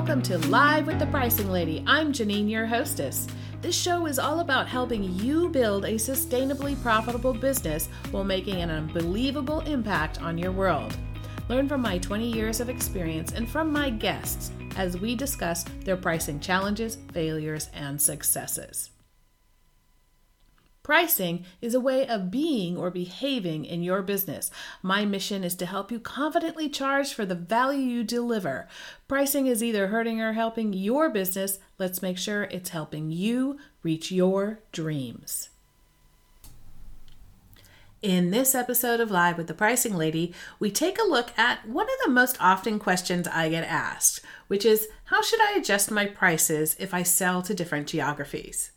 welcome to Live with the Pricing Lady. I'm Janine, your hostess. This show is all about helping you build a sustainably profitable business while making an unbelievable impact on your world. Learn from my 20 years of experience and from my guests as we discuss their pricing challenges, failures, and successes. Pricing is a way of being or behaving in your business. My mission is to help you confidently charge for the value you deliver. Pricing is either hurting or helping your business. Let's make sure it's helping you reach your dreams. In this episode of Live with the Pricing Lady, we take a look at one of the most often questions I get asked, which is how should I adjust my prices if I sell to different geographies?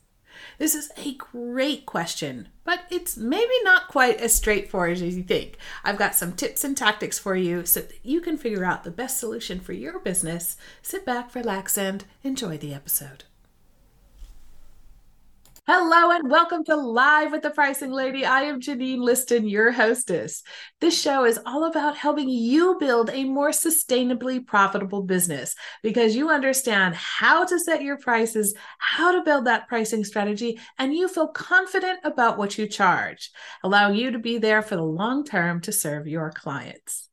This is a great question, but it's maybe not quite as straightforward as you think. I've got some tips and tactics for you so that you can figure out the best solution for your business. Sit back, relax, and enjoy the episode. Hello and welcome to Live with the Pricing Lady. I am Janine Liston, your hostess. This show is all about helping you build a more sustainably profitable business because you understand how to set your prices, how to build that pricing strategy, and you feel confident about what you charge, allowing you to be there for the long term to serve your clients.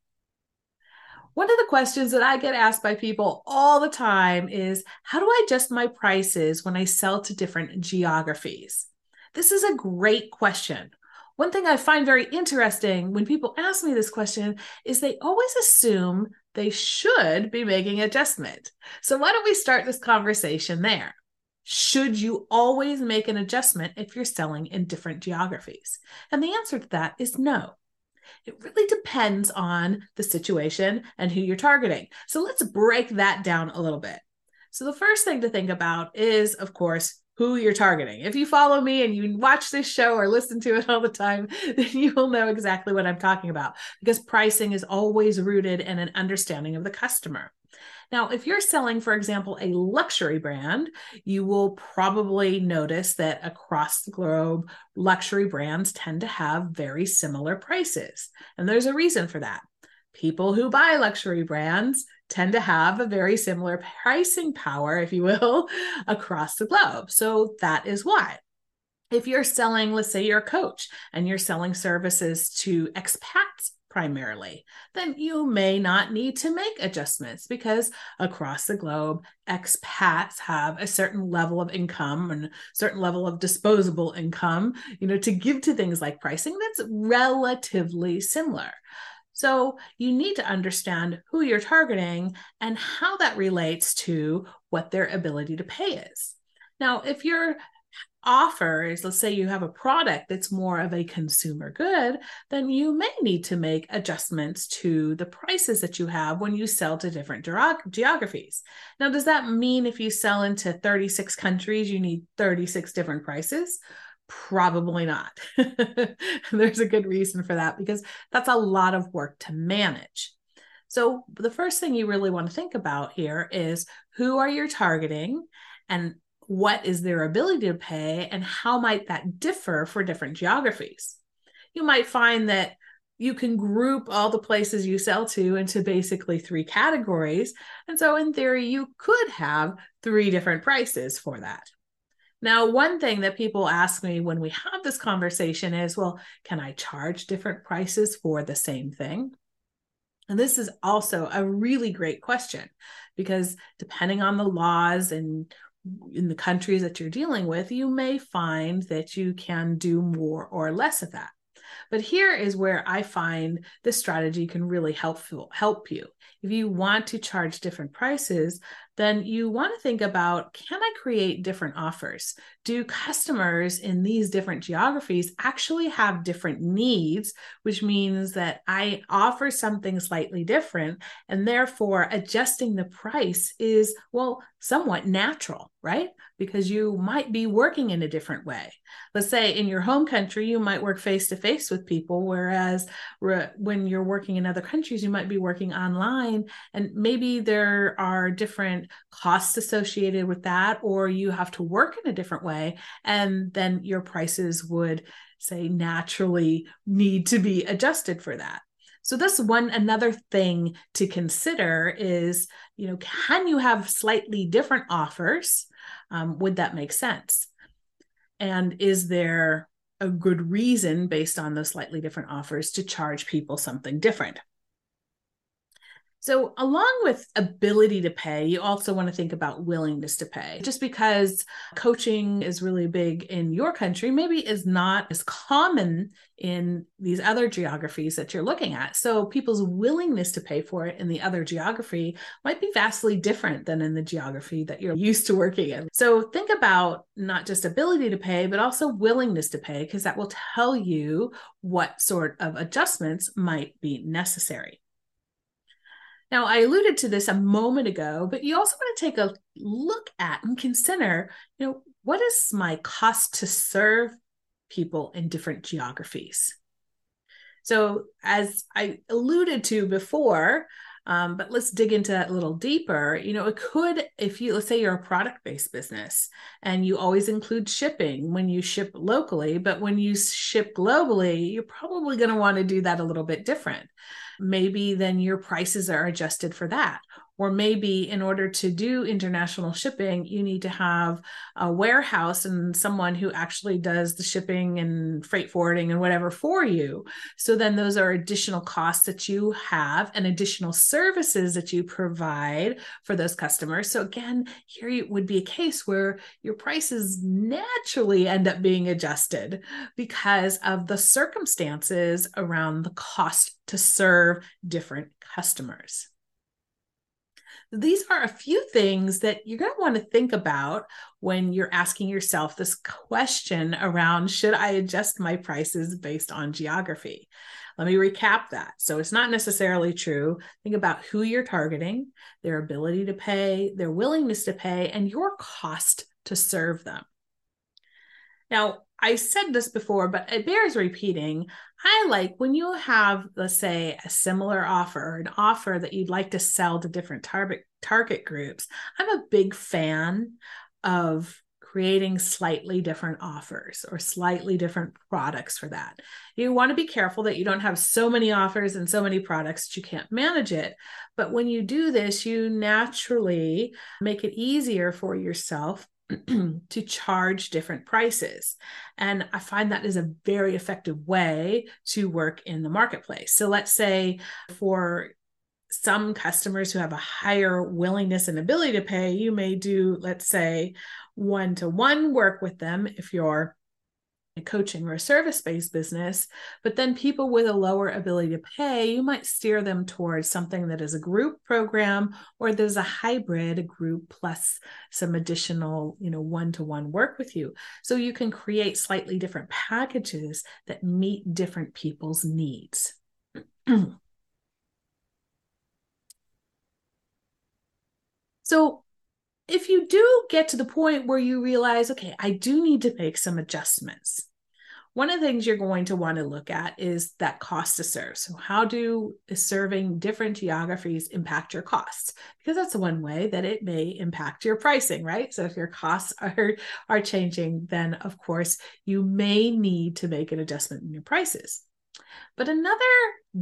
One of the questions that I get asked by people all the time is how do I adjust my prices when I sell to different geographies? This is a great question. One thing I find very interesting when people ask me this question is they always assume they should be making adjustment. So why don't we start this conversation there? Should you always make an adjustment if you're selling in different geographies? And the answer to that is no. It really depends on the situation and who you're targeting. So let's break that down a little bit. So the first thing to think about is, of course, who you're targeting. If you follow me and you watch this show or listen to it all the time, then you will know exactly what I'm talking about because pricing is always rooted in an understanding of the customer. Now, if you're selling, for example, a luxury brand, you will probably notice that across the globe, luxury brands tend to have very similar prices. And there's a reason for that. People who buy luxury brands tend to have a very similar pricing power, if you will, across the globe. So that is why if you're selling, let's say you're a coach and you're selling services to expats primarily, then you may not need to make adjustments because across the globe, expats have a certain level of income and a certain level of disposable income, you know, to give to things like pricing that's relatively similar. So you need to understand who you're targeting and how that relates to what their ability to pay is. Now, if you're offer is let's say you have a product that's more of a consumer good, then you may need to make adjustments to the prices that you have when you sell to different geographies. Now, does that mean if you sell into 36 countries, you need 36 different prices? Probably not. There's a good reason for that because that's a lot of work to manage. So, the first thing you really want to think about here is who are you targeting and what is their ability to pay and how might that differ for different geographies you might find that you can group all the places you sell to into basically three categories and so in theory you could have three different prices for that now one thing that people ask me when we have this conversation is well can i charge different prices for the same thing and this is also a really great question because depending on the laws and in the countries that you're dealing with, you may find that you can do more or less of that. But here is where I find this strategy can really help help you. If you want to charge different prices, then you want to think about can I create different offers? Do customers in these different geographies actually have different needs, which means that I offer something slightly different, and therefore adjusting the price is, well, somewhat natural, right? Because you might be working in a different way. Let's say in your home country, you might work face to face with people, whereas when you're working in other countries, you might be working online, and maybe there are different costs associated with that, or you have to work in a different way. And then your prices would say naturally need to be adjusted for that. So this one another thing to consider is, you know, can you have slightly different offers? Um, would that make sense? And is there a good reason based on those slightly different offers to charge people something different? So, along with ability to pay, you also want to think about willingness to pay. Just because coaching is really big in your country, maybe is not as common in these other geographies that you're looking at. So, people's willingness to pay for it in the other geography might be vastly different than in the geography that you're used to working in. So, think about not just ability to pay, but also willingness to pay, because that will tell you what sort of adjustments might be necessary. Now, I alluded to this a moment ago, but you also want to take a look at and consider, you know, what is my cost to serve people in different geographies? So, as I alluded to before, um, but let's dig into that a little deeper. You know, it could, if you, let's say you're a product based business and you always include shipping when you ship locally, but when you ship globally, you're probably going to want to do that a little bit different maybe then your prices are adjusted for that. Or maybe in order to do international shipping, you need to have a warehouse and someone who actually does the shipping and freight forwarding and whatever for you. So then those are additional costs that you have and additional services that you provide for those customers. So again, here it would be a case where your prices naturally end up being adjusted because of the circumstances around the cost to serve different customers. These are a few things that you're going to want to think about when you're asking yourself this question around should I adjust my prices based on geography? Let me recap that. So it's not necessarily true. Think about who you're targeting, their ability to pay, their willingness to pay, and your cost to serve them. Now, I said this before, but it bears repeating. I like when you have, let's say, a similar offer, or an offer that you'd like to sell to different target target groups. I'm a big fan of creating slightly different offers or slightly different products for that. You want to be careful that you don't have so many offers and so many products that you can't manage it. But when you do this, you naturally make it easier for yourself to charge different prices. And I find that is a very effective way to work in the marketplace. So let's say for some customers who have a higher willingness and ability to pay, you may do, let's say, one to one work with them if you're a coaching or a service based business, but then people with a lower ability to pay, you might steer them towards something that is a group program or there's a hybrid, group plus some additional, you know, one to one work with you. So you can create slightly different packages that meet different people's needs. so if you do get to the point where you realize, okay, I do need to make some adjustments, one of the things you're going to want to look at is that cost to serve. So, how do serving different geographies impact your costs? Because that's one way that it may impact your pricing, right? So, if your costs are are changing, then of course you may need to make an adjustment in your prices. But another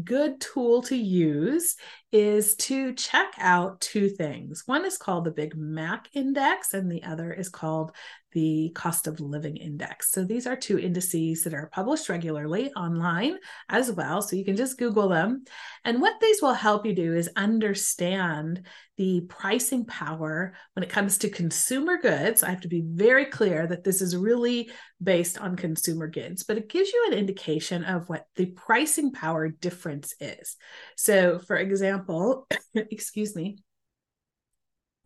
good tool to use is to check out two things. One is called the Big Mac Index, and the other is called the Cost of Living Index. So these are two indices that are published regularly online as well. So you can just Google them. And what these will help you do is understand the pricing power when it comes to consumer goods. I have to be very clear that this is really based on consumer goods, but it gives you an indication of what the pricing power difference is. So, for example, excuse me.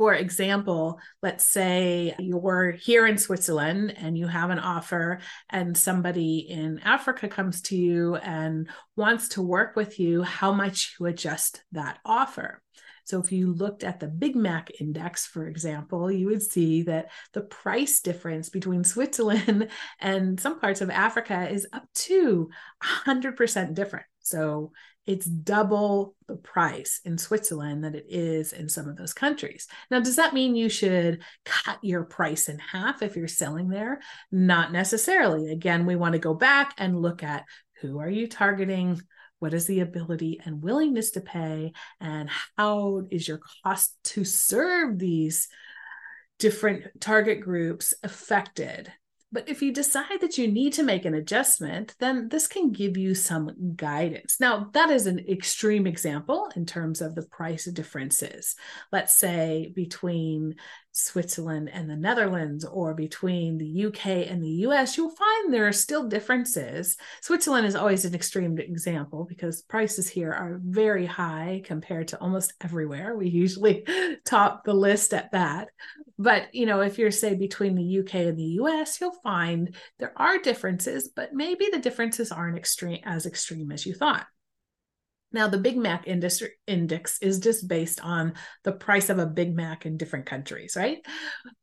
For example, let's say you're here in Switzerland and you have an offer, and somebody in Africa comes to you and wants to work with you, how much you adjust that offer. So if you looked at the Big Mac index, for example, you would see that the price difference between Switzerland and some parts of Africa is up to 100% different. So it's double the price in Switzerland that it is in some of those countries. Now, does that mean you should cut your price in half if you're selling there? Not necessarily. Again, we want to go back and look at who are you targeting? what is the ability and willingness to pay and how is your cost to serve these different target groups affected but if you decide that you need to make an adjustment, then this can give you some guidance. Now, that is an extreme example in terms of the price differences. Let's say between Switzerland and the Netherlands or between the UK and the US, you'll find there are still differences. Switzerland is always an extreme example because prices here are very high compared to almost everywhere. We usually top the list at that. But, you know, if you're say between the UK and the US, you'll find there are differences, but maybe the differences aren't extreme as extreme as you thought. Now, the Big Mac index is just based on the price of a Big Mac in different countries, right?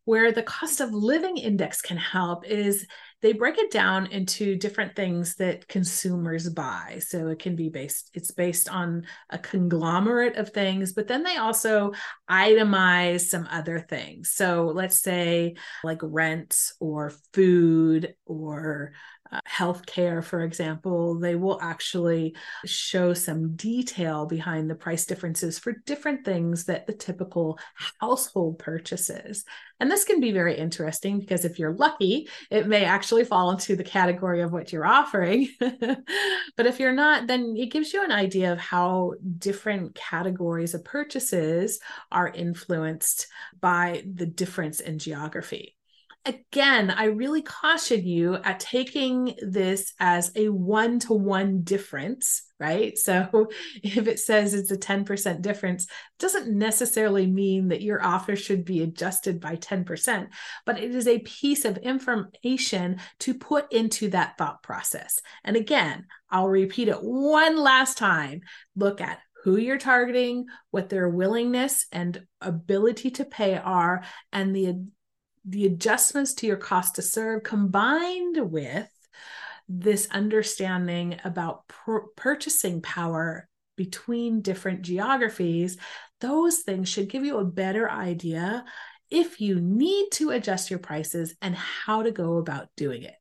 Where the cost of living index can help is they break it down into different things that consumers buy. So it can be based, it's based on a conglomerate of things, but then they also itemize some other things. So let's say like rent or food or uh, healthcare, for example, they will actually show some detail behind the price differences for different things that the typical household purchases. And this can be very interesting because if you're lucky, it may actually fall into the category of what you're offering. but if you're not, then it gives you an idea of how different categories of purchases are influenced by the difference in geography again, I really caution you at taking this as a one to one difference, right? So if it says it's a 10% difference, doesn't necessarily mean that your offer should be adjusted by 10%, but it is a piece of information to put into that thought process. And again, I'll repeat it one last time. Look at who you're targeting, what their willingness and ability to pay are, and the the adjustments to your cost to serve combined with this understanding about purchasing power between different geographies, those things should give you a better idea if you need to adjust your prices and how to go about doing it.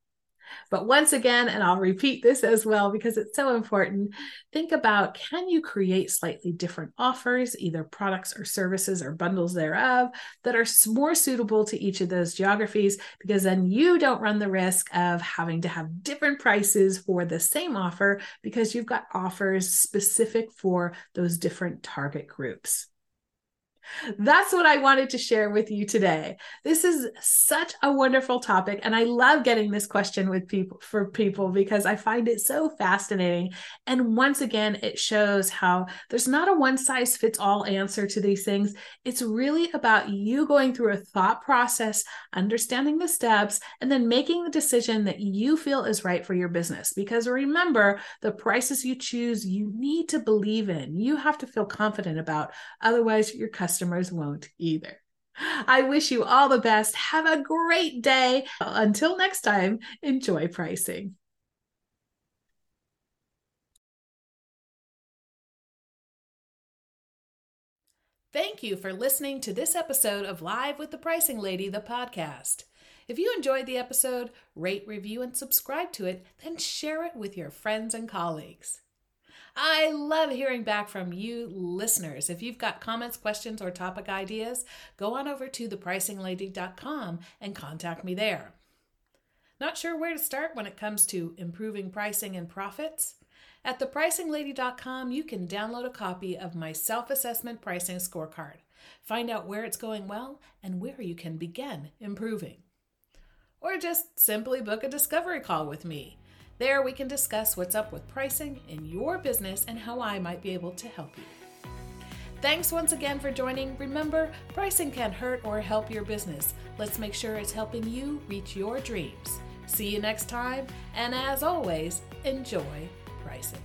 But once again, and I'll repeat this as well because it's so important, think about can you create slightly different offers, either products or services or bundles thereof, that are more suitable to each of those geographies? Because then you don't run the risk of having to have different prices for the same offer because you've got offers specific for those different target groups. That's what I wanted to share with you today. This is such a wonderful topic and I love getting this question with people for people because I find it so fascinating. And once again, it shows how there's not a one size fits all answer to these things. It's really about you going through a thought process, understanding the steps, and then making the decision that you feel is right for your business. Because remember, the prices you choose, you need to believe in. You have to feel confident about. Otherwise, your customer customers won't either. I wish you all the best. Have a great day. Until next time, enjoy pricing. Thank you for listening to this episode of Live with the Pricing Lady, the podcast. If you enjoyed the episode, rate, review, and subscribe to it, then share it with your friends and colleagues. I love hearing back from you listeners. If you've got comments, questions, or topic ideas, go on over to thepricinglady.com and contact me there. Not sure where to start when it comes to improving pricing and profits? At thepricinglady.com, you can download a copy of my self assessment pricing scorecard. Find out where it's going well and where you can begin improving. Or just simply book a discovery call with me. There, we can discuss what's up with pricing in your business and how I might be able to help you. Thanks once again for joining. Remember, pricing can hurt or help your business. Let's make sure it's helping you reach your dreams. See you next time, and as always, enjoy pricing.